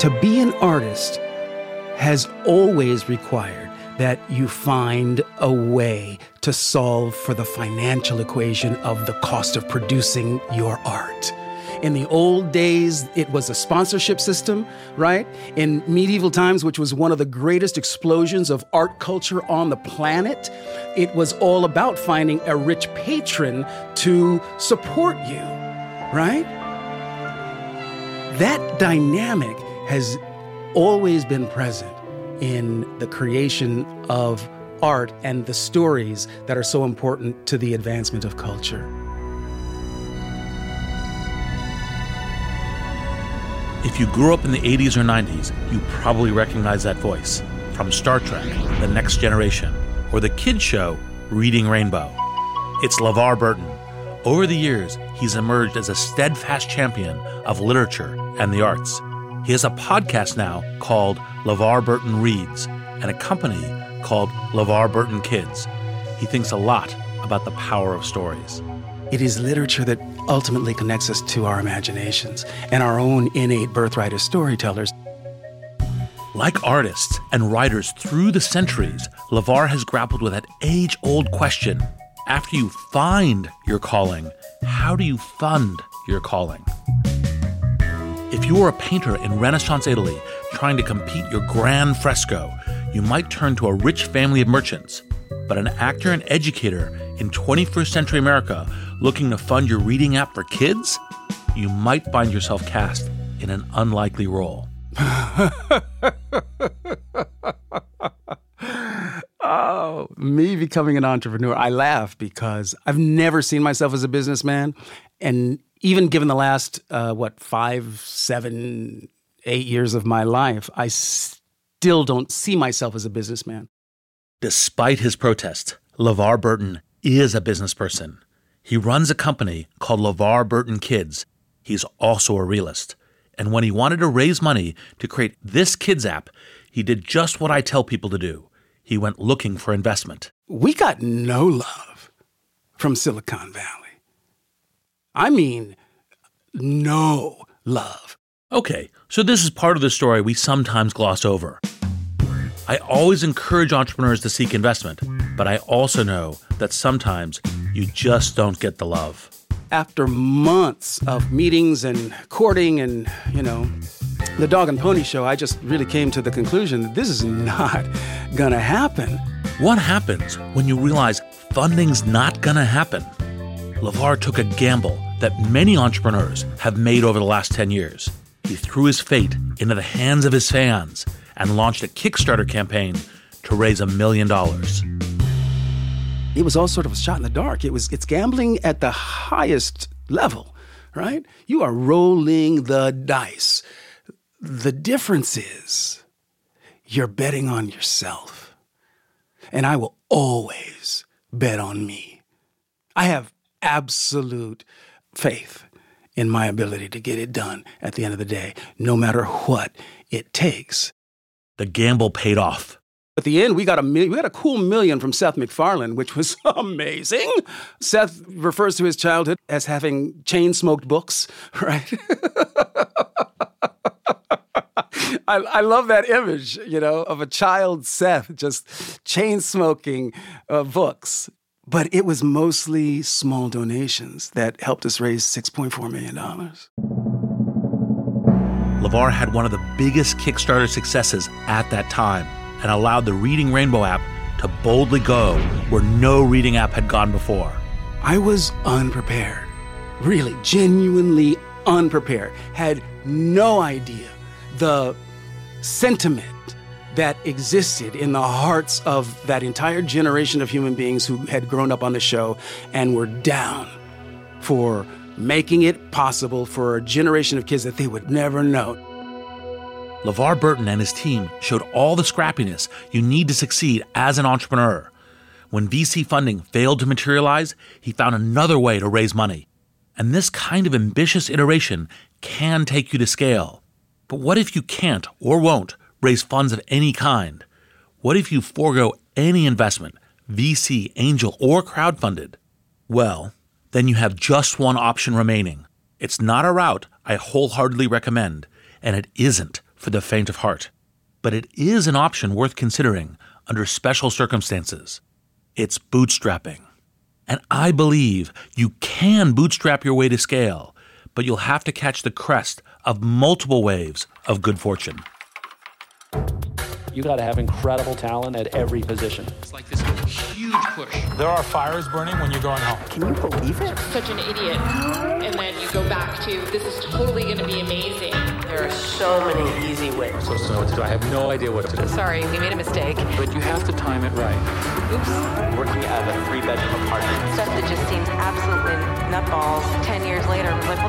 To be an artist has always required that you find a way to solve for the financial equation of the cost of producing your art. In the old days, it was a sponsorship system, right? In medieval times, which was one of the greatest explosions of art culture on the planet, it was all about finding a rich patron to support you, right? That dynamic has always been present in the creation of art and the stories that are so important to the advancement of culture. If you grew up in the 80s or 90s, you probably recognize that voice from Star Trek, The Next Generation, or the kids show Reading Rainbow. It's LeVar Burton. Over the years, he's emerged as a steadfast champion of literature and the arts. He has a podcast now called LeVar Burton Reads and a company called LeVar Burton Kids. He thinks a lot about the power of stories. It is literature that ultimately connects us to our imaginations and our own innate birthright as storytellers. Like artists and writers through the centuries, LeVar has grappled with that age old question after you find your calling, how do you fund your calling? If you were a painter in Renaissance Italy trying to compete your grand fresco, you might turn to a rich family of merchants. But an actor and educator in 21st century America looking to fund your reading app for kids, you might find yourself cast in an unlikely role. oh, me becoming an entrepreneur, I laugh because I've never seen myself as a businessman. And even given the last, uh, what, five, seven, eight years of my life, I still don't see myself as a businessman. Despite his protest, LeVar Burton is a business person. He runs a company called LeVar Burton Kids. He's also a realist. And when he wanted to raise money to create this kids app, he did just what I tell people to do. He went looking for investment. We got no love from Silicon Valley. I mean, no love. Okay, so this is part of the story we sometimes gloss over. I always encourage entrepreneurs to seek investment, but I also know that sometimes you just don't get the love. After months of meetings and courting and, you know, the dog and pony show, I just really came to the conclusion that this is not gonna happen. What happens when you realize funding's not gonna happen? LeVar took a gamble that many entrepreneurs have made over the last 10 years. He threw his fate into the hands of his fans and launched a Kickstarter campaign to raise a million dollars. It was all sort of a shot in the dark. It was it's gambling at the highest level, right? You are rolling the dice. The difference is you're betting on yourself. And I will always bet on me. I have absolute faith in my ability to get it done at the end of the day, no matter what it takes. The gamble paid off. At the end, we got a million, we got a cool million from Seth MacFarlane, which was amazing. Seth refers to his childhood as having chain smoked books, right? I, I, love that image, you know, of a child Seth just chain smoking uh, books. But it was mostly small donations that helped us raise $6.4 million. LeVar had one of the biggest Kickstarter successes at that time and allowed the Reading Rainbow app to boldly go where no reading app had gone before. I was unprepared, really, genuinely unprepared, had no idea the sentiment that existed in the hearts of that entire generation of human beings who had grown up on the show and were down for making it possible for a generation of kids that they would never know. LeVar Burton and his team showed all the scrappiness you need to succeed as an entrepreneur. When VC funding failed to materialize, he found another way to raise money. And this kind of ambitious iteration can take you to scale. But what if you can't or won't raise funds of any kind? What if you forego any investment, VC, angel, or crowdfunded? Well, then you have just one option remaining. It's not a route I wholeheartedly recommend, and it isn't for the faint of heart. But it is an option worth considering under special circumstances. It's bootstrapping. And I believe you can bootstrap your way to scale, but you'll have to catch the crest of multiple waves of good fortune. You got to have incredible talent at every position. It's like this huge push. There are fires burning when you're going home. Can you believe it? Such an idiot. And then you go back to, this is totally going to be amazing. There are so many easy wins. So, so what to do. I have no idea what to do. Sorry, we made a mistake. But you have to time it right. Oops. Working at a three bedroom apartment. Stuff that just seems absolutely nutballs 10 years later. I was like, well,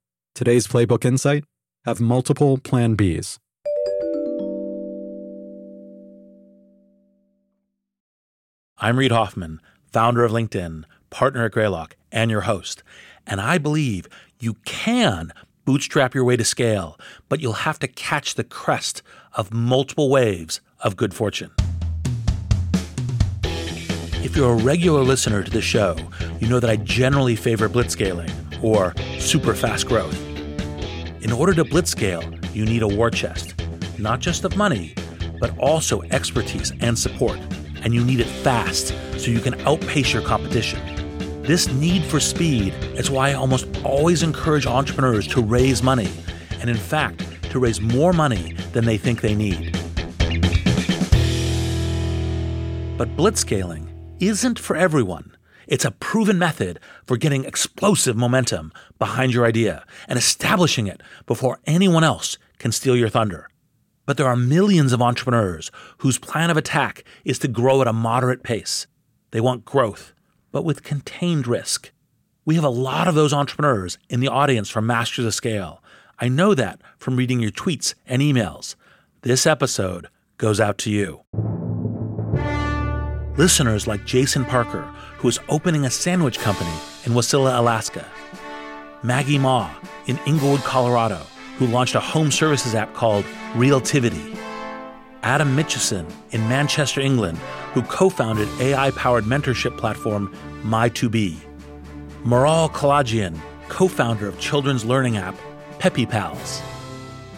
Today's Playbook Insight have multiple Plan Bs. I'm Reid Hoffman, founder of LinkedIn, partner at Greylock, and your host. And I believe you can bootstrap your way to scale, but you'll have to catch the crest of multiple waves of good fortune. If you're a regular listener to the show, you know that I generally favor blitzscaling or super fast growth. In order to blitzscale, you need a war chest, not just of money, but also expertise and support. And you need it fast so you can outpace your competition. This need for speed is why I almost always encourage entrepreneurs to raise money, and in fact, to raise more money than they think they need. But blitzscaling isn't for everyone. It's a proven method for getting explosive momentum behind your idea and establishing it before anyone else can steal your thunder. But there are millions of entrepreneurs whose plan of attack is to grow at a moderate pace. They want growth, but with contained risk. We have a lot of those entrepreneurs in the audience from Masters of Scale. I know that from reading your tweets and emails. This episode goes out to you. Listeners like Jason Parker, who is opening a sandwich company in Wasilla, Alaska. Maggie Ma in Englewood, Colorado, who launched a home services app called Realtivity. Adam Mitchison in Manchester, England, who co founded AI powered mentorship platform My2B. Maral Kalajian, co founder of children's learning app Peppy Pals.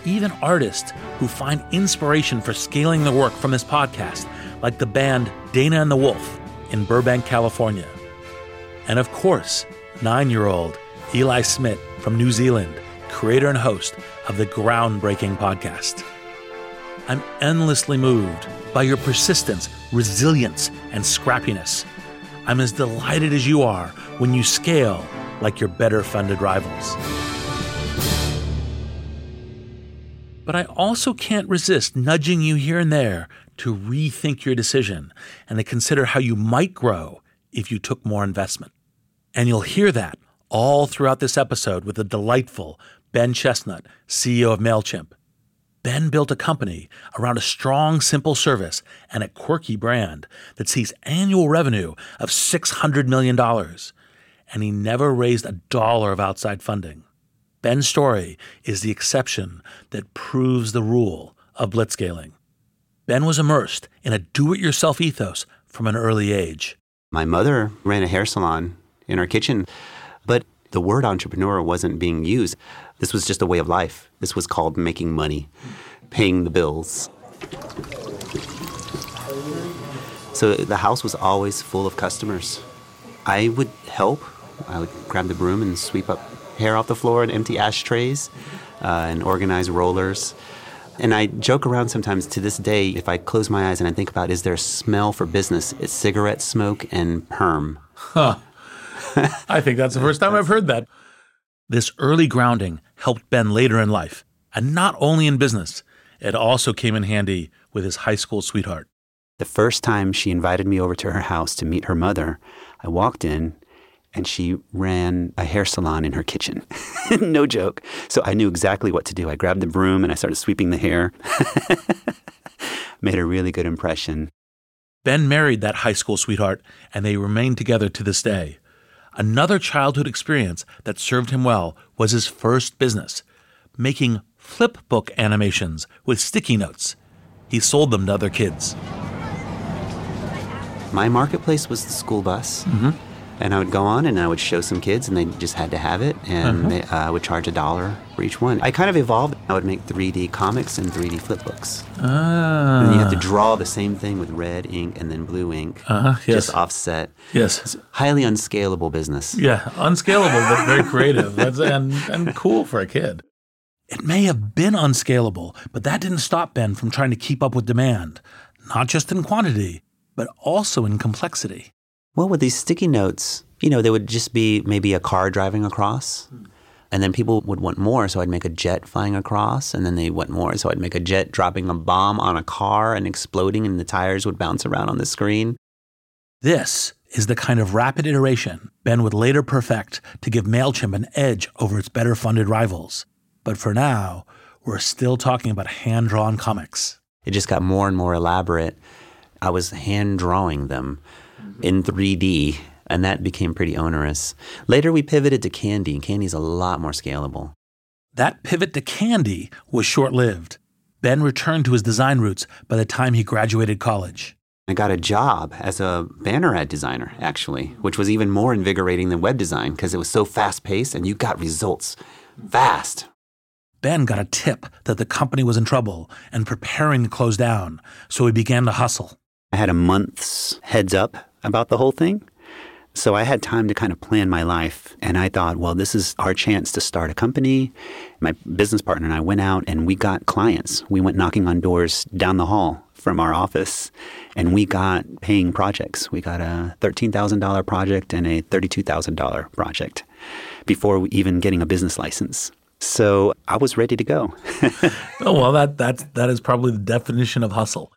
Even artists who find inspiration for scaling their work from this podcast, like the band Dana and the Wolf in Burbank, California. And of course, nine year old Eli Smith from New Zealand, creator and host of the groundbreaking podcast. I'm endlessly moved by your persistence, resilience, and scrappiness. I'm as delighted as you are when you scale like your better funded rivals. But I also can't resist nudging you here and there to rethink your decision and to consider how you might grow if you took more investment. And you'll hear that all throughout this episode with the delightful Ben Chestnut, CEO of MailChimp. Ben built a company around a strong, simple service and a quirky brand that sees annual revenue of $600 million. And he never raised a dollar of outside funding. Ben's story is the exception that proves the rule of blitzscaling. Ben was immersed in a do it yourself ethos from an early age. My mother ran a hair salon in our kitchen, but the word entrepreneur wasn't being used. This was just a way of life. This was called making money, paying the bills. So the house was always full of customers. I would help. I would grab the broom and sweep up hair off the floor and empty ashtrays uh, and organize rollers. And I joke around sometimes to this day if I close my eyes and I think about is there a smell for business? It's cigarette smoke and perm. Huh. I think that's the first time I've heard that. This early grounding helped Ben later in life, and not only in business, it also came in handy with his high school sweetheart. The first time she invited me over to her house to meet her mother, I walked in and she ran a hair salon in her kitchen. no joke. So I knew exactly what to do. I grabbed the broom and I started sweeping the hair. Made a really good impression. Ben married that high school sweetheart, and they remain together to this day. Another childhood experience that served him well was his first business, making flip book animations with sticky notes. He sold them to other kids. My marketplace was the school bus. Mm-hmm. And I would go on and I would show some kids, and they just had to have it, and Uh-huh. they, uh, I would charge a dollar for each one. I kind of evolved. I would make 3D comics and 3D flip books. Ah. And you have to draw the same thing with red ink and then blue ink, Uh-huh, yes. just offset. Yes. It's highly unscalable business. Yeah, unscalable, but very creative That's, and, and cool for a kid. It may have been unscalable, but that didn't stop Ben from trying to keep up with demand, not just in quantity, but also in complexity. Well, with these sticky notes, you know, they would just be maybe a car driving across. And then people would want more, so I'd make a jet flying across, and then they want more, so I'd make a jet dropping a bomb on a car and exploding, and the tires would bounce around on the screen. This is the kind of rapid iteration Ben would later perfect to give MailChimp an edge over its better funded rivals. But for now, we're still talking about hand drawn comics. It just got more and more elaborate. I was hand drawing them in 3D, and that became pretty onerous. Later, we pivoted to Candy, and Candy's a lot more scalable. That pivot to candy was short lived. Ben returned to his design roots by the time he graduated college. I got a job as a banner ad designer, actually, which was even more invigorating than web design because it was so fast paced and you got results fast. Ben got a tip that the company was in trouble and preparing to close down, so he began to hustle. I had a month's heads up about the whole thing. So I had time to kind of plan my life. And I thought, well, this is our chance to start a company. My business partner and I went out and we got clients. We went knocking on doors down the hall from our office and we got paying projects. We got a $13,000 project and a $32,000 project before even getting a business license. So I was ready to go. oh, well, that, that's, that is probably the definition of hustle.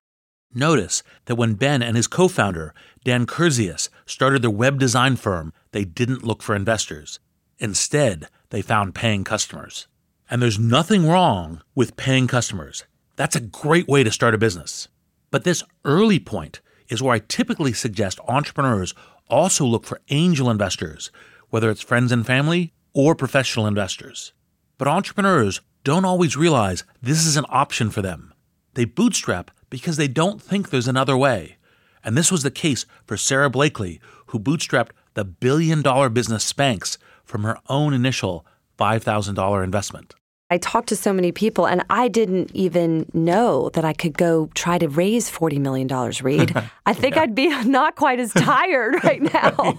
Notice that when Ben and his co founder, Dan Kurzius, started their web design firm, they didn't look for investors. Instead, they found paying customers. And there's nothing wrong with paying customers. That's a great way to start a business. But this early point is where I typically suggest entrepreneurs also look for angel investors, whether it's friends and family or professional investors. But entrepreneurs don't always realize this is an option for them. They bootstrap because they don't think there's another way. And this was the case for Sara Blakely, who bootstrapped the billion dollar business Spanx from her own initial $5,000 investment. I talked to so many people, and I didn't even know that I could go try to raise $40 million, Reid. I think Yeah. I'd be not quite as tired right now.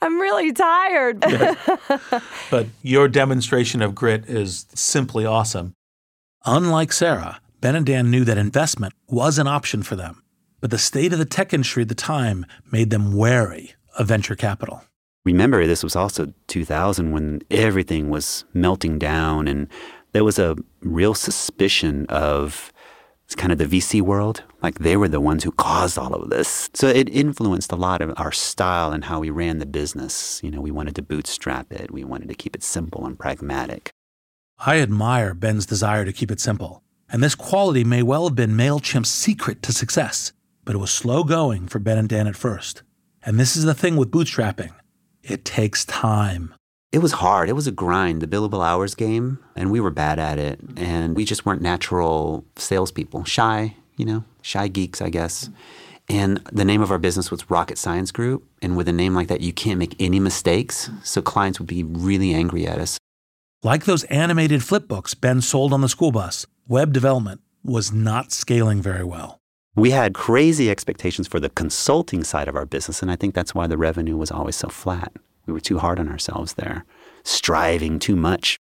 I'm really tired. But your demonstration of grit is simply awesome. Unlike Sarah, Ben and Dan knew that investment was an option for them, but the state of the tech industry at the time made them wary of venture capital. Remember, this was also 2000 when everything was melting down, and there was a real suspicion of it's kind of the VC world. Like they were the ones who caused all of this. So it influenced a lot of our style and how we ran the business. You know, we wanted to bootstrap it, we wanted to keep it simple and pragmatic. I admire Ben's desire to keep it simple, and this quality may well have been MailChimp's secret to success, but it was slow going for Ben and Dan at first. And this is the thing with bootstrapping it takes time. It was hard. It was a grind, the billable hours game, and we were bad at it. And we just weren't natural salespeople, shy, you know, shy geeks, I guess. And the name of our business was Rocket Science Group. And with a name like that, you can't make any mistakes. So clients would be really angry at us. Like those animated flip books Ben sold on the school bus, web development was not scaling very well. We had crazy expectations for the consulting side of our business. And I think that's why the revenue was always so flat. We were too hard on ourselves there, striving too much.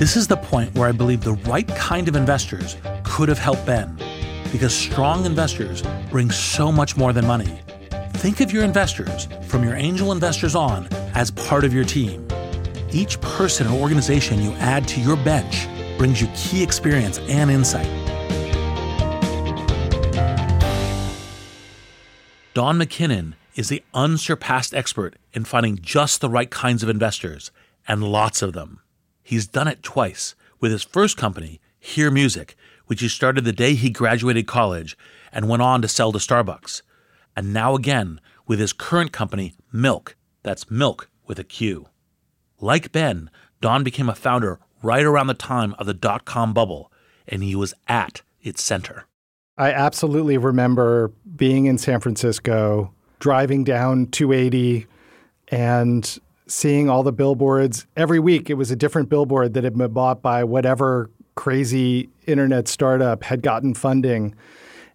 This is the point where I believe the right kind of investors could have helped Ben, because strong investors bring so much more than money. Think of your investors, from your angel investors on, as part of your team. Each person or organization you add to your bench brings you key experience and insight. Don McKinnon is the unsurpassed expert in finding just the right kinds of investors, and lots of them. He's done it twice with his first company, Hear Music, which he started the day he graduated college and went on to sell to Starbucks. And now again with his current company, Milk. That's Milk with a Q. Like Ben, Don became a founder right around the time of the dot com bubble, and he was at its center. I absolutely remember being in San Francisco driving down 280 and seeing all the billboards every week. It was a different billboard that had been bought by whatever crazy internet startup had gotten funding.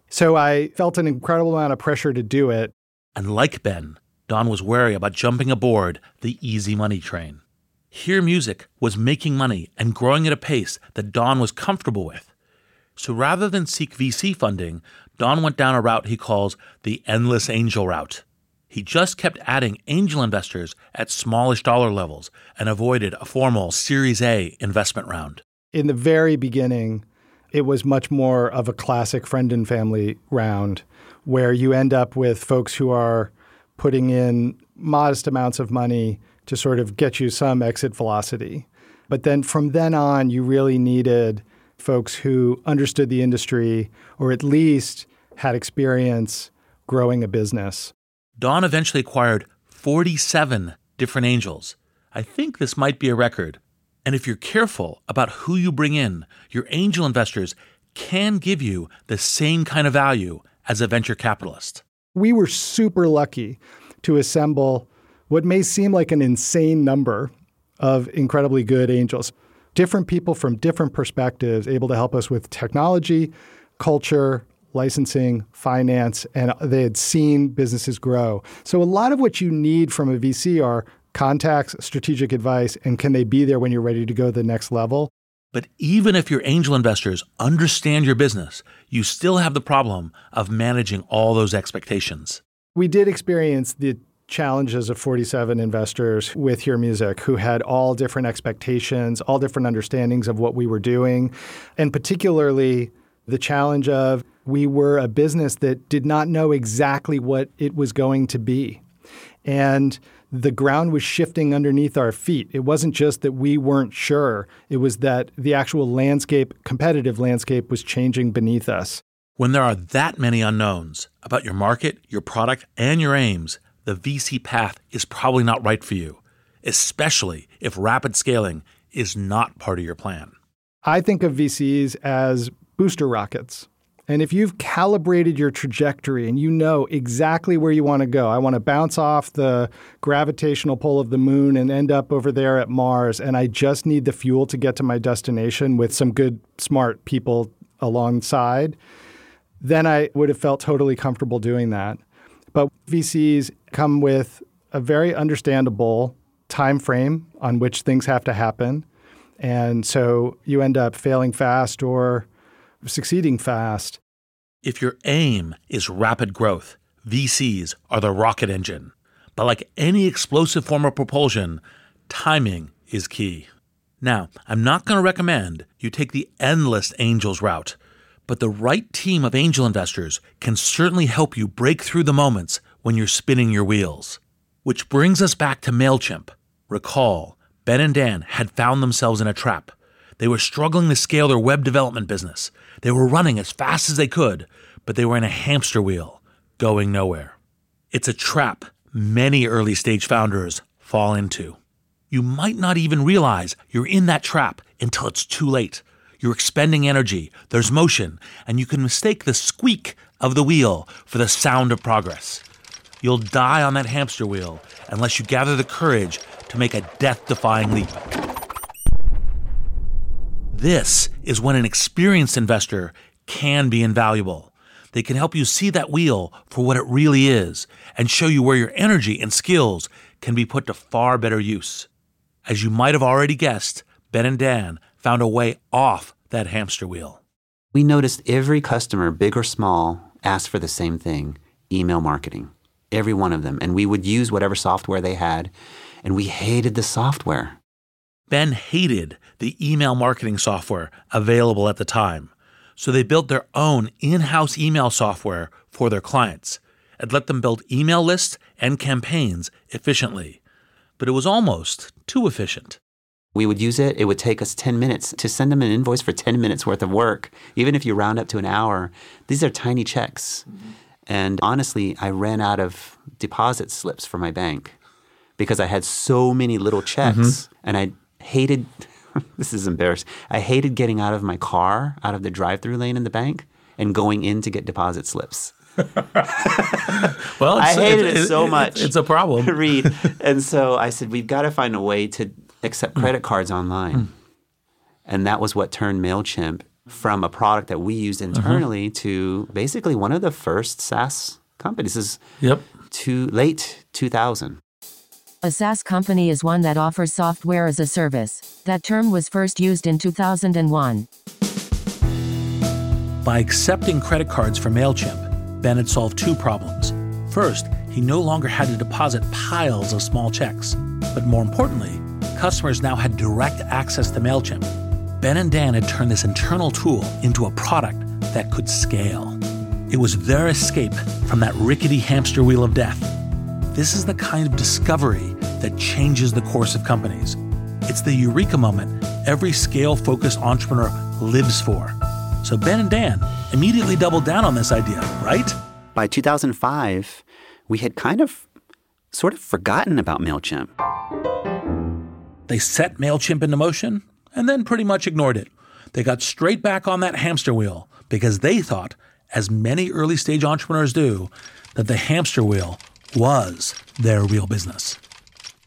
So I felt an incredible amount of pressure to do it. And like Ben, Don was wary about jumping aboard the easy money train. Hear Music was making money and growing at a pace that Don was comfortable with. So rather than seek VC funding, Don went down a route he calls the endless angel route. He just kept adding angel investors at smallish dollar levels and avoided a formal Series A investment round. In the very beginning, it was much more of a classic friend and family round where you end up with folks who are putting in modest amounts of money to sort of get you some exit velocity. But then from then on, you really needed folks who understood the industry or at least had experience growing a business. Don eventually acquired 47 different angels. I think this might be a record. And if you're careful about who you bring in, your angel investors can give you the same kind of value as a venture capitalist. We were super lucky to assemble what may seem like an insane number of incredibly good angels. Different people from different perspectives able to help us with technology, culture, licensing, finance, and they had seen businesses grow. So a lot of what you need from a VC are contacts, strategic advice, and can they be there when you're ready to go to the next level? But even if your angel investors understand your business, you still have the problem of managing all those expectations. We did experience the challenges of 47 investors with Your Music who had all different expectations, all different understandings of what we were doing, and particularly the challenge of we were a business that did not know exactly what it was going to be. And the ground was shifting underneath our feet. It wasn't just that we weren't sure, it was that the actual landscape, competitive landscape, was changing beneath us. When there are that many unknowns about your market, your product, and your aims, the VC path is probably not right for you, especially if rapid scaling is not part of your plan. I think of VCs as booster rockets. And if you've calibrated your trajectory and you know exactly where you want to go, I want to bounce off the gravitational pull of the moon and end up over there at Mars, and I just need the fuel to get to my destination with some good, smart people alongside, then I would have felt totally comfortable doing that. But VCs come with a very understandable time frame on which things have to happen. And so you end up failing fast or succeeding fast. If your aim is rapid growth, VCs are the rocket engine. But like any explosive form of propulsion, timing is key. Now, I'm not going to recommend you take the endless angels route, but the right team of angel investors can certainly help you break through the moments when you're spinning your wheels. Which brings us back to MailChimp. Recall, Ben and Dan had found themselves in a trap. They were struggling to scale their web development business. They were running as fast as they could, but they were in a hamster wheel, going nowhere. It's a trap many early stage founders fall into. You might not even realize you're in that trap until it's too late. You're expending energy, there's motion, and you can mistake the squeak of the wheel for the sound of progress. You'll die on that hamster wheel unless you gather the courage to make a death defying leap. This is when an experienced investor can be invaluable. They can help you see that wheel for what it really is and show you where your energy and skills can be put to far better use. As you might have already guessed, Ben and Dan found a way off that hamster wheel. We noticed every customer, big or small, asked for the same thing email marketing. Every one of them. And we would use whatever software they had, and we hated the software. Ben hated the email marketing software available at the time. So they built their own in house email software for their clients and let them build email lists and campaigns efficiently. But it was almost too efficient. We would use it. It would take us 10 minutes to send them an invoice for 10 minutes worth of work. Even if you round up to an hour, these are tiny checks. Mm-hmm. And honestly, I ran out of deposit slips for my bank because I had so many little checks mm-hmm. and I hated this is embarrassing. I hated getting out of my car, out of the drive-through lane in the bank, and going in to get deposit slips. well, I hated it, it so much. It's a problem. To read, and so I said, we've got to find a way to accept credit cards online, mm. and that was what turned Mailchimp from a product that we used uh-huh. internally uh-huh. to basically one of the first SaaS companies. This is yep. to late 2000. A SaaS company is one that offers software as a service. That term was first used in 2001. By accepting credit cards for MailChimp, Bennett solved two problems. First, he no longer had to deposit piles of small checks. But more importantly, customers now had direct access to MailChimp. Ben and Dan had turned this internal tool into a product that could scale. It was their escape from that rickety hamster wheel of death this is the kind of discovery that changes the course of companies. It's the eureka moment every scale focused entrepreneur lives for. So Ben and Dan immediately doubled down on this idea, right? By 2005, we had kind of sort of forgotten about MailChimp. They set MailChimp into motion and then pretty much ignored it. They got straight back on that hamster wheel because they thought, as many early stage entrepreneurs do, that the hamster wheel was their real business.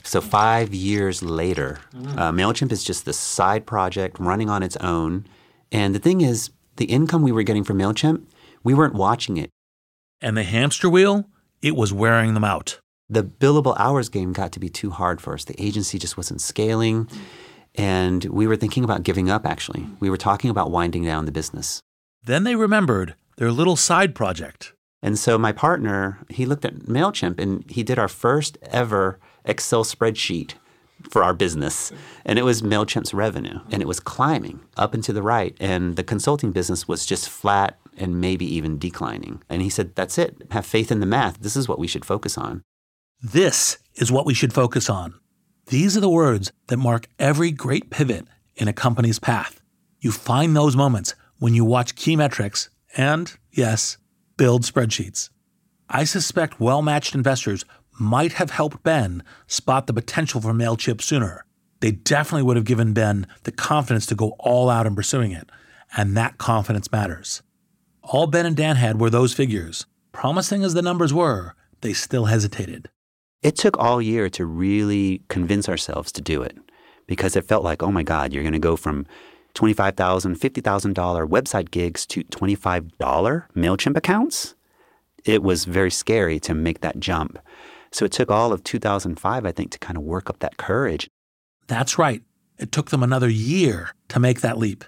So, five years later, mm. uh, MailChimp is just this side project running on its own. And the thing is, the income we were getting from MailChimp, we weren't watching it. And the hamster wheel, it was wearing them out. The billable hours game got to be too hard for us. The agency just wasn't scaling. And we were thinking about giving up, actually. We were talking about winding down the business. Then they remembered their little side project and so my partner, he looked at MailChimp and he did our first ever Excel spreadsheet for our business. And it was MailChimp's revenue. And it was climbing up and to the right. And the consulting business was just flat and maybe even declining. And he said, That's it. Have faith in the math. This is what we should focus on. This is what we should focus on. These are the words that mark every great pivot in a company's path. You find those moments when you watch key metrics and, yes, build spreadsheets. I suspect well matched investors might have helped Ben spot the potential for MailChimp sooner. They definitely would have given Ben the confidence to go all out in pursuing it, and that confidence matters. All Ben and Dan had were those figures. Promising as the numbers were, they still hesitated. It took all year to really convince ourselves to do it because it felt like, oh my God, you're going to go from $25,000, $50,000 website gigs to $25 MailChimp accounts, it was very scary to make that jump. So it took all of 2005, I think, to kind of work up that courage. That's right. It took them another year to make that leap.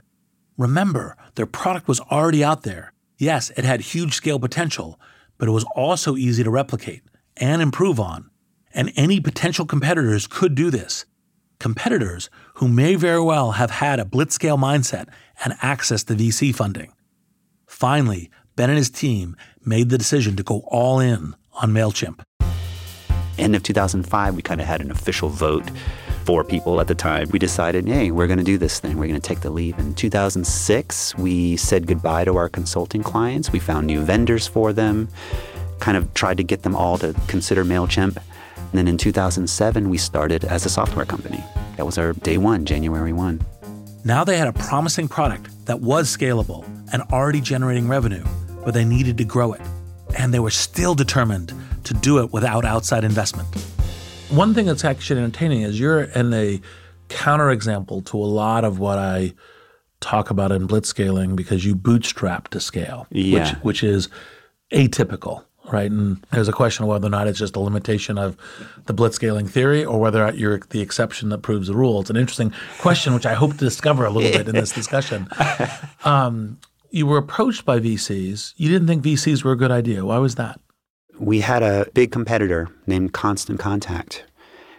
Remember, their product was already out there. Yes, it had huge scale potential, but it was also easy to replicate and improve on. And any potential competitors could do this. Competitors who may very well have had a blitzscale mindset and access to VC funding. Finally, Ben and his team made the decision to go all in on MailChimp. End of 2005, we kind of had an official vote for people at the time. We decided, hey, we're going to do this thing. We're going to take the leap. In 2006, we said goodbye to our consulting clients. We found new vendors for them, kind of tried to get them all to consider MailChimp. And then in 2007, we started as a software company. That was our day one, January 1. Now they had a promising product that was scalable and already generating revenue, but they needed to grow it. And they were still determined to do it without outside investment. One thing that's actually entertaining is you're in a counterexample to a lot of what I talk about in blitzscaling because you bootstrap to scale, yeah. which, which is atypical right? And there's a question of whether or not it's just a limitation of the blitzscaling theory or whether you're the exception that proves the rule. It's an interesting question, which I hope to discover a little bit in this discussion. Um, you were approached by VCs. You didn't think VCs were a good idea. Why was that? We had a big competitor named Constant Contact,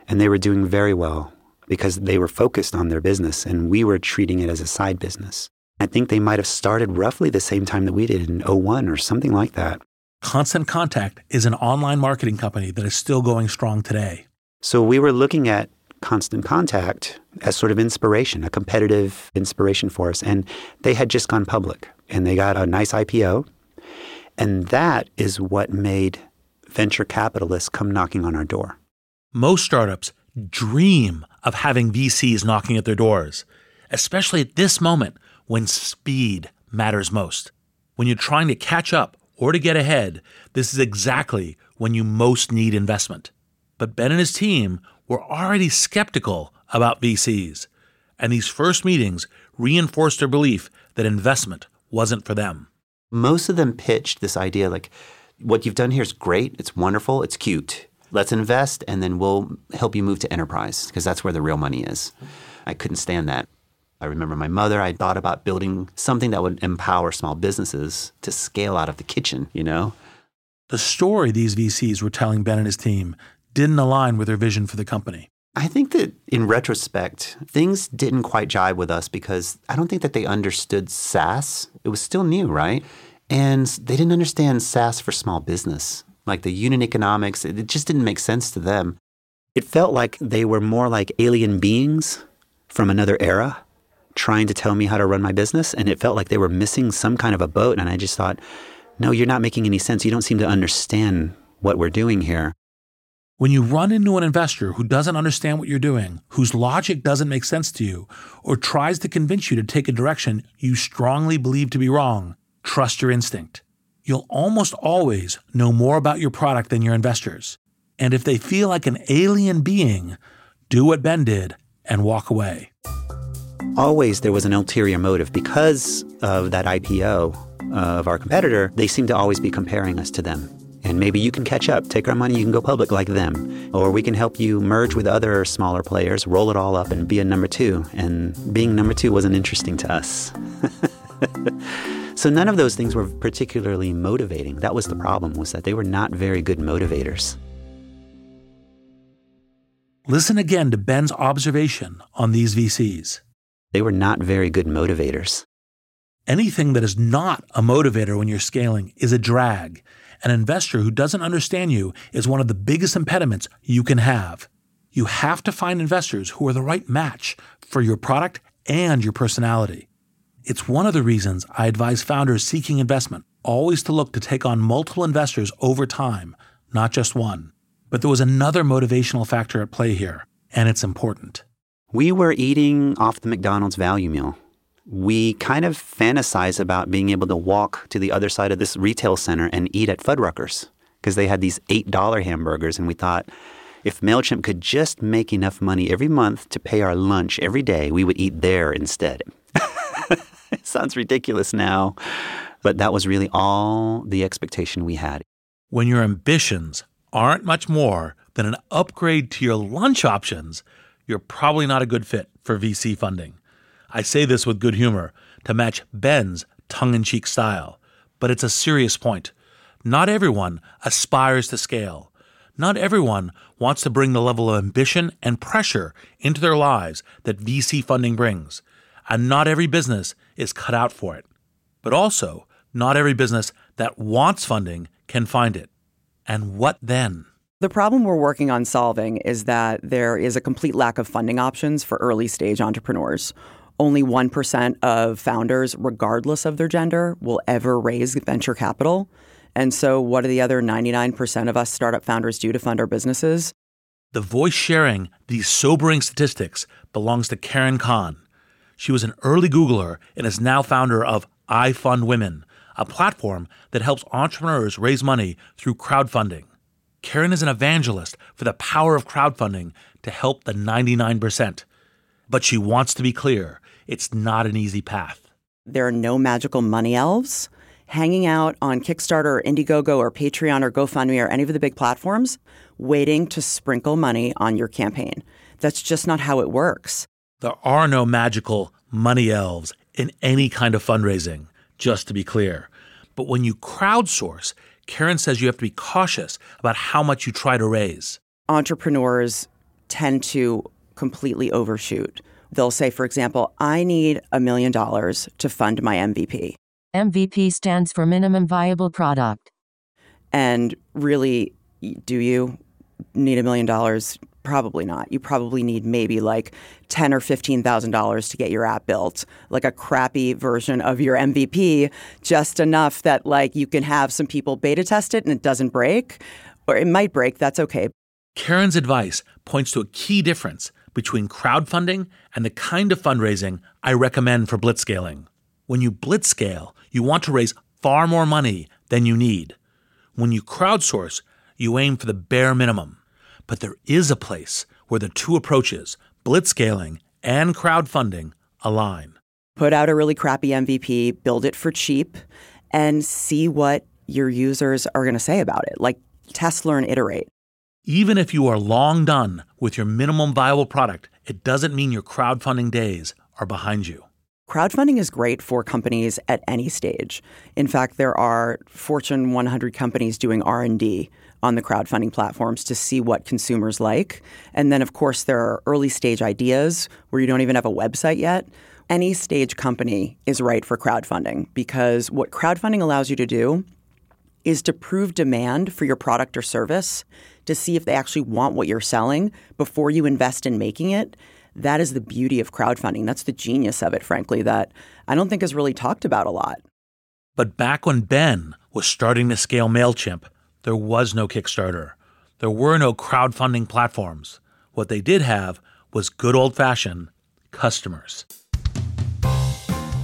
and they were doing very well because they were focused on their business and we were treating it as a side business. I think they might have started roughly the same time that we did in 01 or something like that. Constant Contact is an online marketing company that is still going strong today. So we were looking at Constant Contact as sort of inspiration, a competitive inspiration for us. And they had just gone public and they got a nice IPO. And that is what made venture capitalists come knocking on our door. Most startups dream of having VCs knocking at their doors, especially at this moment when speed matters most. When you're trying to catch up or to get ahead, this is exactly when you most need investment. But Ben and his team were already skeptical about VCs, and these first meetings reinforced their belief that investment wasn't for them. Most of them pitched this idea like, what you've done here is great, it's wonderful, it's cute. Let's invest, and then we'll help you move to enterprise because that's where the real money is. I couldn't stand that. I remember my mother, I thought about building something that would empower small businesses to scale out of the kitchen, you know? The story these VCs were telling Ben and his team didn't align with their vision for the company. I think that in retrospect, things didn't quite jive with us because I don't think that they understood SaaS. It was still new, right? And they didn't understand SaaS for small business. Like the unit economics, it just didn't make sense to them. It felt like they were more like alien beings from another era trying to tell me how to run my business. And it felt like they were missing some kind of a boat. And I just thought, no, you're not making any sense. You don't seem to understand what we're doing here. When you run into an investor who doesn't understand what you're doing, whose logic doesn't make sense to you, or tries to convince you to take a direction you strongly believe to be wrong, trust your instinct. You'll almost always know more about your product than your investors. And if they feel like an alien being, do what Ben did and walk away always there was an ulterior motive because of that IPO uh, of our competitor. They seem to always be comparing us to them. And maybe you can catch up, take our money, you can go public like them. Or we can help you merge with other smaller players, roll it all up, and be a number two. And being number two wasn't interesting to us. so none of those things were particularly motivating. That was the problem, was that they were not very good motivators. Listen again to Ben's observation on these VCs. They were not very good motivators. Anything that is not a motivator when you're scaling is a drag. An investor who doesn't understand you is one of the biggest impediments you can have. You have to find investors who are the right match for your product and your personality. It's one of the reasons I advise founders seeking investment always to look to take on multiple investors over time, not just one. But there was another motivational factor at play here, and it's important. We were eating off the McDonald's value meal. We kind of fantasize about being able to walk to the other side of this retail center and eat at Fuddruckers because they had these $8 hamburgers. And we thought if MailChimp could just make enough money every month to pay our lunch every day, we would eat there instead. it sounds ridiculous now, but that was really all the expectation we had. When your ambitions aren't much more than an upgrade to your lunch options, you're probably not a good fit for VC funding. I say this with good humor to match Ben's tongue in cheek style, but it's a serious point. Not everyone aspires to scale. Not everyone wants to bring the level of ambition and pressure into their lives that VC funding brings. And not every business is cut out for it. But also, not every business that wants funding can find it. And what then? The problem we're working on solving is that there is a complete lack of funding options for early stage entrepreneurs. Only 1% of founders, regardless of their gender, will ever raise venture capital. And so, what do the other 99% of us startup founders do to fund our businesses? The voice sharing these sobering statistics belongs to Karen Cahn. She was an early Googler and is now founder of I Fund Women, a platform that helps entrepreneurs raise money through crowdfunding. Karen is an evangelist for the power of crowdfunding to help the 99%. But she wants to be clear it's not an easy path. There are no magical money elves. Hanging out on Kickstarter or Indiegogo or Patreon or GoFundMe or any of the big platforms, waiting to sprinkle money on your campaign. That's just not how it works. There are no magical money elves in any kind of fundraising, just to be clear. But when you crowdsource, Karen says you have to be cautious about how much you try to raise. Entrepreneurs tend to completely overshoot. They'll say, for example, I need a million dollars to fund my MVP. MVP stands for minimum viable product. And really, do you need a million dollars? Probably not. You probably need maybe like ten or fifteen thousand dollars to get your app built, like a crappy version of your MVP, just enough that like you can have some people beta test it and it doesn't break, or it might break. That's okay. Karen's advice points to a key difference between crowdfunding and the kind of fundraising I recommend for blitzscaling. When you blitzscale, you want to raise far more money than you need. When you crowdsource, you aim for the bare minimum. But there is a place where the two approaches, blitzscaling and crowdfunding, align. Put out a really crappy MVP, build it for cheap, and see what your users are going to say about it. Like test, learn, iterate. Even if you are long done with your minimum viable product, it doesn't mean your crowdfunding days are behind you. Crowdfunding is great for companies at any stage. In fact, there are Fortune 100 companies doing R&D on the crowdfunding platforms to see what consumers like. And then of course there are early stage ideas where you don't even have a website yet. Any stage company is right for crowdfunding because what crowdfunding allows you to do is to prove demand for your product or service to see if they actually want what you're selling before you invest in making it. That is the beauty of crowdfunding. That's the genius of it, frankly, that I don't think is really talked about a lot. But back when Ben was starting to scale MailChimp, there was no Kickstarter. There were no crowdfunding platforms. What they did have was good old fashioned customers.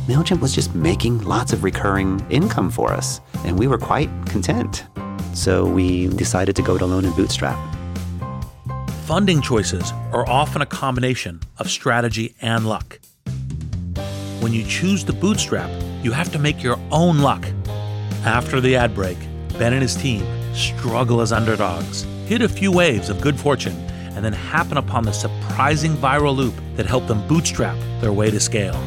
MailChimp was just making lots of recurring income for us, and we were quite content. So we decided to go it alone and bootstrap. Funding choices are often a combination of strategy and luck. When you choose to bootstrap, you have to make your own luck. After the ad break, Ben and his team struggle as underdogs, hit a few waves of good fortune, and then happen upon the surprising viral loop that helped them bootstrap their way to scale.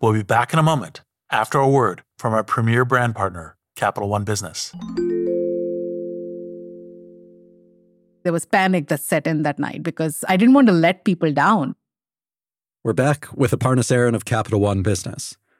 We'll be back in a moment after a word from our premier brand partner, Capital One Business. There was panic that set in that night because I didn't want to let people down. We're back with Aparna Saran of Capital One Business.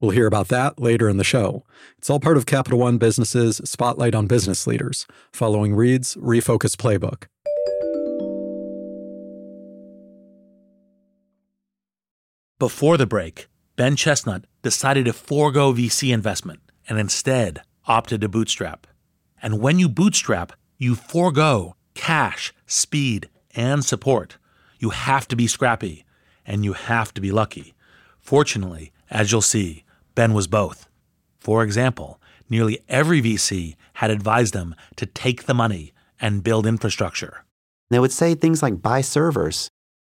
We'll hear about that later in the show. It's all part of Capital One Business's Spotlight on Business Leaders, following Reid's Refocus Playbook. Before the break, Ben Chestnut decided to forego VC investment and instead opted to bootstrap. And when you bootstrap, you forego cash, speed, and support. You have to be scrappy and you have to be lucky. Fortunately, as you'll see, Ben was both. For example, nearly every VC had advised them to take the money and build infrastructure. They would say things like buy servers.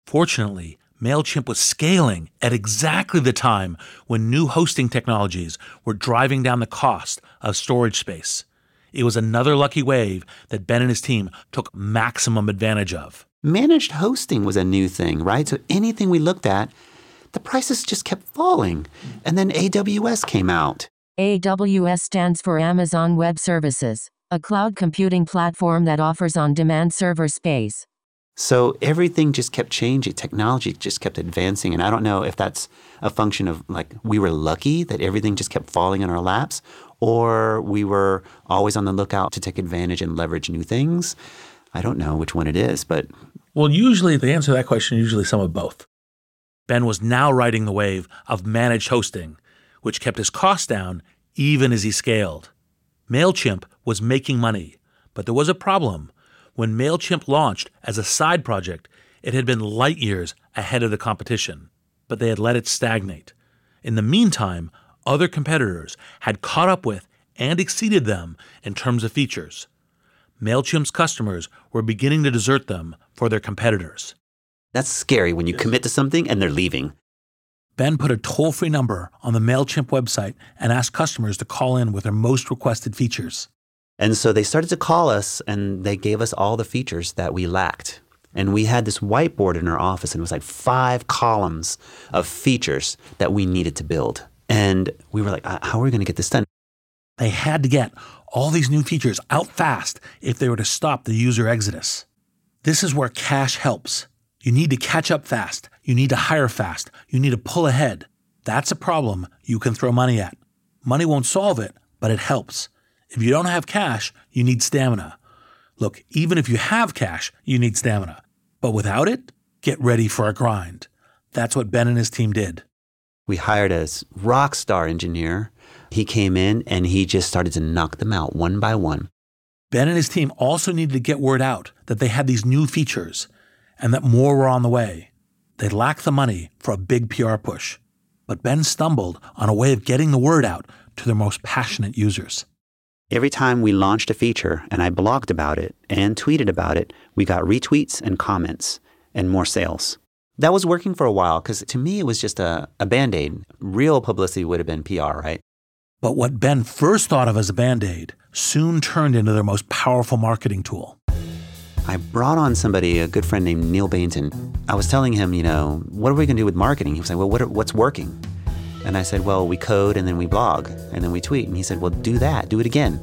Fortunately, MailChimp was scaling at exactly the time when new hosting technologies were driving down the cost of storage space. It was another lucky wave that Ben and his team took maximum advantage of. Managed hosting was a new thing, right? So anything we looked at, the prices just kept falling. And then AWS came out. AWS stands for Amazon Web Services, a cloud computing platform that offers on demand server space. So everything just kept changing. Technology just kept advancing. And I don't know if that's a function of like we were lucky that everything just kept falling in our laps, or we were always on the lookout to take advantage and leverage new things. I don't know which one it is, but. Well, usually the answer to that question is usually some of both. Ben was now riding the wave of managed hosting, which kept his costs down even as he scaled. MailChimp was making money, but there was a problem when MailChimp launched as a side project, it had been light years ahead of the competition, but they had let it stagnate. In the meantime, other competitors had caught up with and exceeded them in terms of features. MailChimp's customers were beginning to desert them for their competitors. That's scary when you commit to something and they're leaving. Ben put a toll free number on the MailChimp website and asked customers to call in with their most requested features. And so they started to call us and they gave us all the features that we lacked. And we had this whiteboard in our office and it was like five columns of features that we needed to build. And we were like, how are we going to get this done? They had to get all these new features out fast if they were to stop the user exodus. This is where cash helps. You need to catch up fast. You need to hire fast. You need to pull ahead. That's a problem you can throw money at. Money won't solve it, but it helps. If you don't have cash, you need stamina. Look, even if you have cash, you need stamina. But without it, get ready for a grind. That's what Ben and his team did. We hired a rock star engineer. He came in and he just started to knock them out one by one. Ben and his team also needed to get word out that they had these new features and that more were on the way. They lacked the money for a big PR push. But Ben stumbled on a way of getting the word out to their most passionate users. Every time we launched a feature and I blogged about it and tweeted about it, we got retweets and comments and more sales. That was working for a while because to me it was just a, a band aid. Real publicity would have been PR, right? But what Ben first thought of as a band aid soon turned into their most powerful marketing tool. I brought on somebody, a good friend named Neil Bainton. I was telling him, you know, what are we going to do with marketing? He was like, well, what are, what's working? And I said, Well, we code and then we blog and then we tweet. And he said, Well, do that, do it again.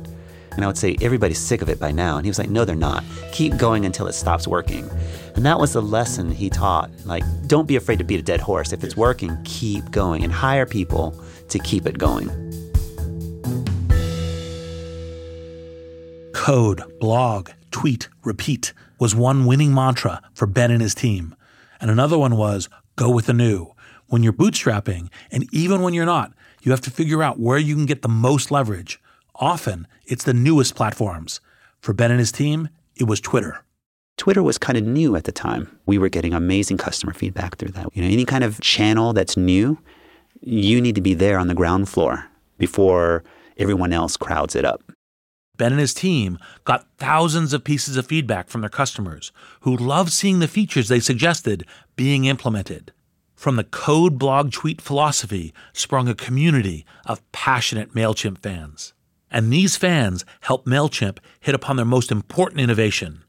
And I would say, Everybody's sick of it by now. And he was like, No, they're not. Keep going until it stops working. And that was the lesson he taught. Like, don't be afraid to beat a dead horse. If it's working, keep going and hire people to keep it going. Code, blog, tweet, repeat was one winning mantra for Ben and his team. And another one was go with the new when you're bootstrapping, and even when you're not, you have to figure out where you can get the most leverage. Often, it's the newest platforms. For Ben and his team, it was Twitter. Twitter was kind of new at the time. We were getting amazing customer feedback through that. You know, any kind of channel that's new, you need to be there on the ground floor before everyone else crowds it up. Ben and his team got thousands of pieces of feedback from their customers who loved seeing the features they suggested being implemented. From the code blog tweet philosophy sprung a community of passionate MailChimp fans. And these fans helped MailChimp hit upon their most important innovation.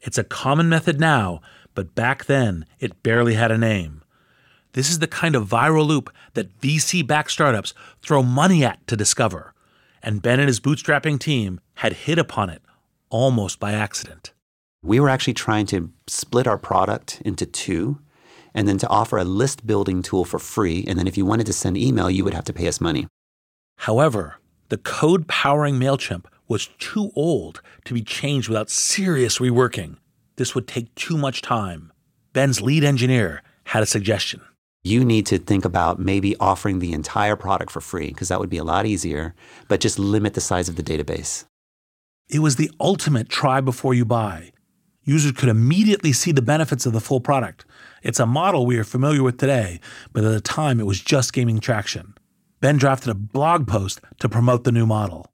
It's a common method now, but back then it barely had a name. This is the kind of viral loop that VC backed startups throw money at to discover. and Ben and his bootstrapping team had hit upon it almost by accident. We were actually trying to split our product into two and then to offer a list building tool for free. And then if you wanted to send email, you would have to pay us money. However, the code powering MailChimp was too old to be changed without serious reworking. This would take too much time. Ben's lead engineer had a suggestion. You need to think about maybe offering the entire product for free because that would be a lot easier, but just limit the size of the database. It was the ultimate try before you buy. Users could immediately see the benefits of the full product. It's a model we are familiar with today, but at the time it was just gaining traction. Ben drafted a blog post to promote the new model.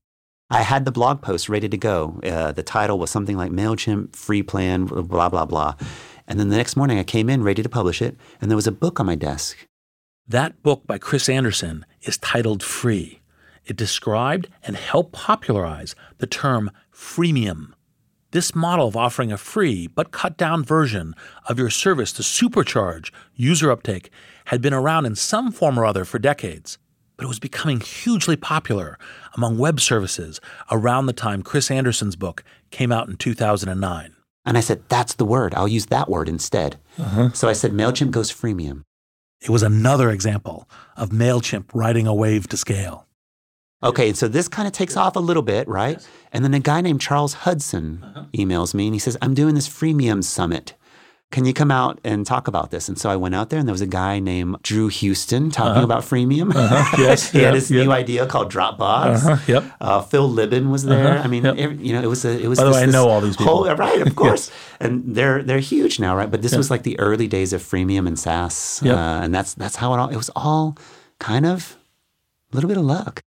I had the blog post ready to go. Uh, the title was something like MailChimp free plan, blah, blah, blah. And then the next morning I came in ready to publish it, and there was a book on my desk. That book by Chris Anderson is titled Free. It described and helped popularize the term freemium. This model of offering a free but cut down version of your service to supercharge user uptake had been around in some form or other for decades, but it was becoming hugely popular among web services around the time Chris Anderson's book came out in 2009. And I said, that's the word. I'll use that word instead. Uh-huh. So I said, MailChimp goes freemium. It was another example of MailChimp riding a wave to scale. Okay, so this kind of takes off a little bit, right? Yes. And then a guy named Charles Hudson uh-huh. emails me and he says, I'm doing this freemium summit can you come out and talk about this? And so I went out there, and there was a guy named Drew Houston talking uh-huh. about freemium. Uh-huh. Yes, he had his new idea called Dropbox. Uh-huh. Yep. Uh, Phil Libin was there. Uh-huh. I mean, yep. you know, it was a, it was. By this, the way, I know all these people. Whole, right, of course, and they're they're huge now, right? But this yep. was like the early days of freemium and SaaS, yep. uh, and that's that's how it all. It was all kind of a little bit of luck.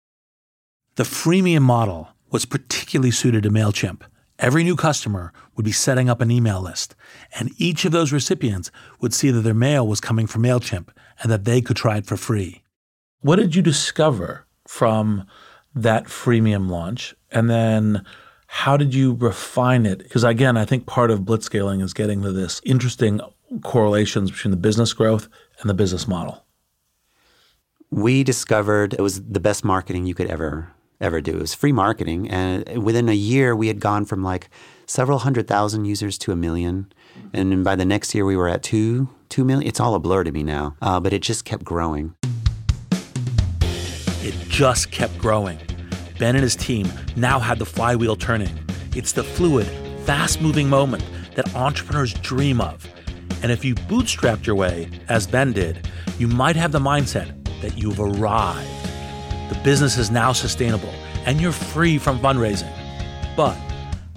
The freemium model was particularly suited to Mailchimp Every new customer would be setting up an email list, and each of those recipients would see that their mail was coming from MailChimp and that they could try it for free. What did you discover from that freemium launch? And then how did you refine it? Because again, I think part of blitzscaling is getting to this interesting correlations between the business growth and the business model. We discovered it was the best marketing you could ever ever do. It was free marketing. And within a year, we had gone from like several hundred thousand users to a million. And by the next year, we were at two, two million. It's all a blur to me now, uh, but it just kept growing. It just kept growing. Ben and his team now had the flywheel turning. It's the fluid, fast moving moment that entrepreneurs dream of. And if you bootstrapped your way, as Ben did, you might have the mindset that you've arrived. The business is now sustainable and you're free from fundraising. But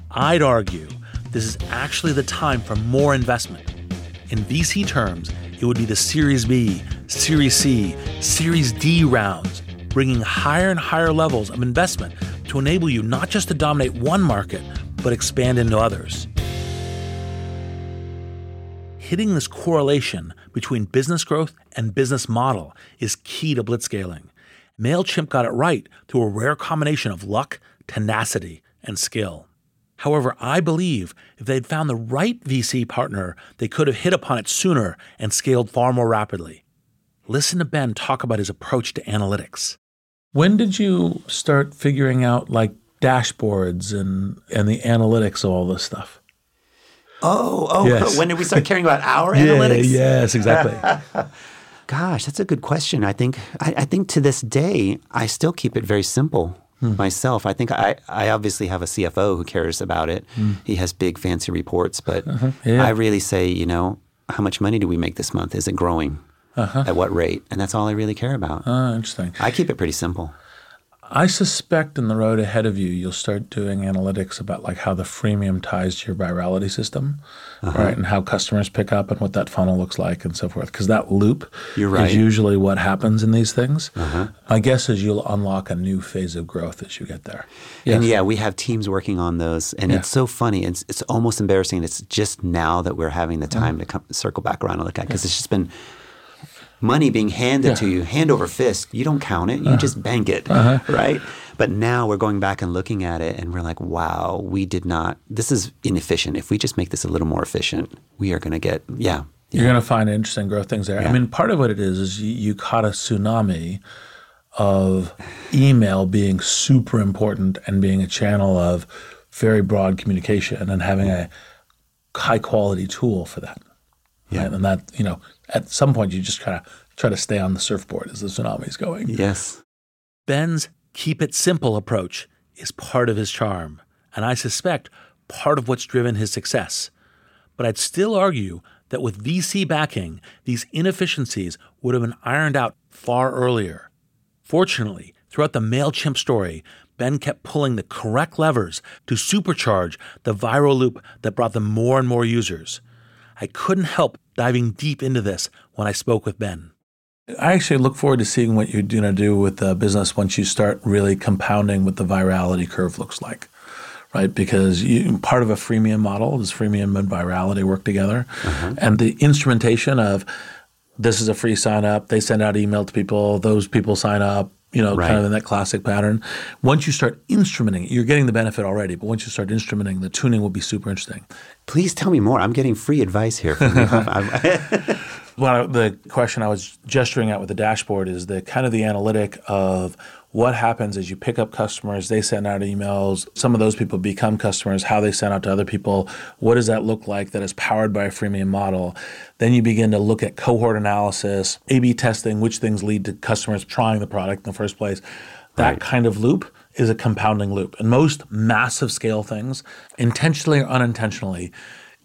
I'd argue this is actually the time for more investment. In VC terms, it would be the Series B, Series C, Series D rounds, bringing higher and higher levels of investment to enable you not just to dominate one market, but expand into others. Hitting this correlation between business growth and business model is key to blitzscaling. MailChimp got it right through a rare combination of luck, tenacity, and skill. However, I believe if they'd found the right VC partner, they could have hit upon it sooner and scaled far more rapidly. Listen to Ben talk about his approach to analytics. When did you start figuring out like dashboards and, and the analytics of all this stuff? Oh, oh, yes. when did we start caring about our yeah, analytics? Yes, exactly. Gosh, that's a good question. I think I, I think to this day I still keep it very simple hmm. myself. I think I, I obviously have a CFO who cares about it. Hmm. He has big fancy reports, but uh-huh. yeah. I really say, you know, how much money do we make this month? Is it growing? Uh-huh. At what rate? And that's all I really care about. Oh, interesting. I keep it pretty simple. I suspect in the road ahead of you, you'll start doing analytics about like how the freemium ties to your virality system, uh-huh. right? And how customers pick up and what that funnel looks like and so forth. Because that loop right. is usually what happens in these things. Uh-huh. My guess is you'll unlock a new phase of growth as you get there. Yes. And yeah, we have teams working on those, and yeah. it's so funny. It's it's almost embarrassing. It's just now that we're having the time mm-hmm. to come, circle back around and look at because yeah. it's just been money being handed yeah. to you, hand over fist. You don't count it, you uh-huh. just bank it, uh-huh. right? But now we're going back and looking at it and we're like, wow, we did not, this is inefficient. If we just make this a little more efficient, we are going to get, yeah. You're going to find interesting growth things there. Yeah. I mean, part of what it is is you, you caught a tsunami of email being super important and being a channel of very broad communication and having a high quality tool for that. Yeah. Right? And that, you know, at some point you just kind of try to stay on the surfboard as the tsunami's going. Yes. Ben's keep it simple approach is part of his charm, and I suspect part of what's driven his success. But I'd still argue that with VC backing, these inefficiencies would have been ironed out far earlier. Fortunately, throughout the MailChimp story, Ben kept pulling the correct levers to supercharge the viral loop that brought them more and more users. I couldn't help diving deep into this when I spoke with Ben. I actually look forward to seeing what you're going to do with the business once you start really compounding what the virality curve looks like, right? Because you, part of a freemium model is freemium and virality work together, uh-huh. and the instrumentation of this is a free sign up. They send out email to people. Those people sign up. You know, right. kind of in that classic pattern. Once you start instrumenting, you're getting the benefit already. But once you start instrumenting, the tuning will be super interesting. Please tell me more. I'm getting free advice here. From you. Well, the question I was gesturing at with the dashboard is the kind of the analytic of what happens is you pick up customers, they send out emails, some of those people become customers, how they send out to other people, what does that look like that is powered by a freemium model? Then you begin to look at cohort analysis, A B testing, which things lead to customers trying the product in the first place. That right. kind of loop is a compounding loop. And most massive scale things, intentionally or unintentionally,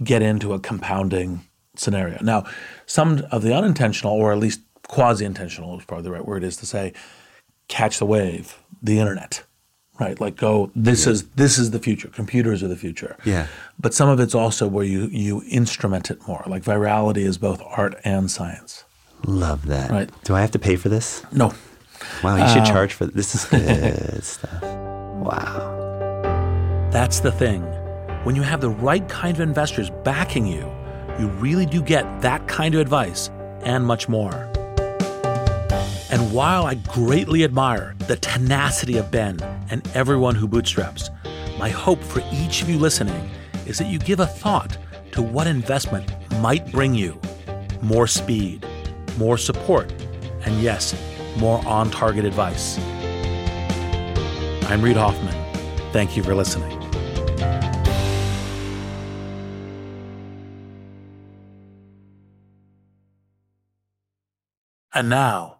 get into a compounding scenario. Now, some of the unintentional, or at least quasi intentional, is probably the right word, is to say, catch the wave, the internet, right? Like go, this yeah. is this is the future. Computers are the future. Yeah. But some of it's also where you you instrument it more. Like virality is both art and science. Love that. Right. Do I have to pay for this? No. Wow, you should uh, charge for this. This Is good stuff. Wow. That's the thing. When you have the right kind of investors backing you you really do get that kind of advice and much more. And while I greatly admire the tenacity of Ben and everyone who bootstraps, my hope for each of you listening is that you give a thought to what investment might bring you more speed, more support, and yes, more on target advice. I'm Reid Hoffman. Thank you for listening. And now,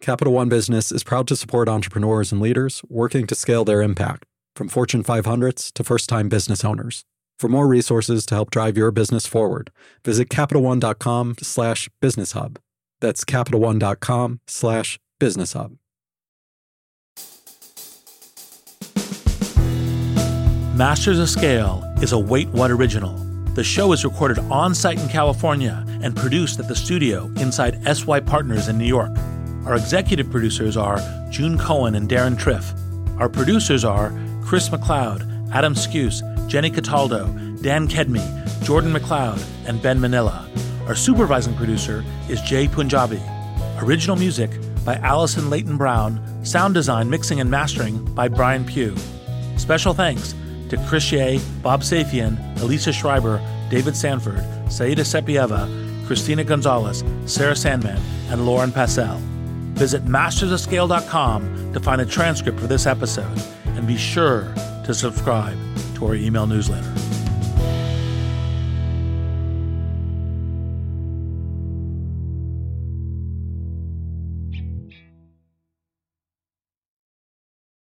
Capital One Business is proud to support entrepreneurs and leaders working to scale their impact, from Fortune 500s to first time business owners. For more resources to help drive your business forward, visit CapitalOne.com slash business hub. That's CapitalOne.com slash business hub. Masters of Scale is a Wait What original. The show is recorded on site in California and produced at the studio inside SY Partners in New York. Our executive producers are June Cohen and Deron Triff. Our producers are Chris McLeod, Adam Skuse, Jenny Cataldo, Dan Kedmi, Jordan McLeod, and Ben Manila. Our supervising producer is Jai Punjabi. Original music by Allison Leyton-Brown. Sound design, mixing, and mastering by Brian Pugh. Special thanks to Chris Yeh, Bob Safian, Elisa Schreiber, David Sanford, Saida Sapieva, Christina Gonzalez, Sarah Sandman, and Lauren Passell. Visit mastersofscale.com to find a transcript for this episode and be sure to subscribe to our email newsletter.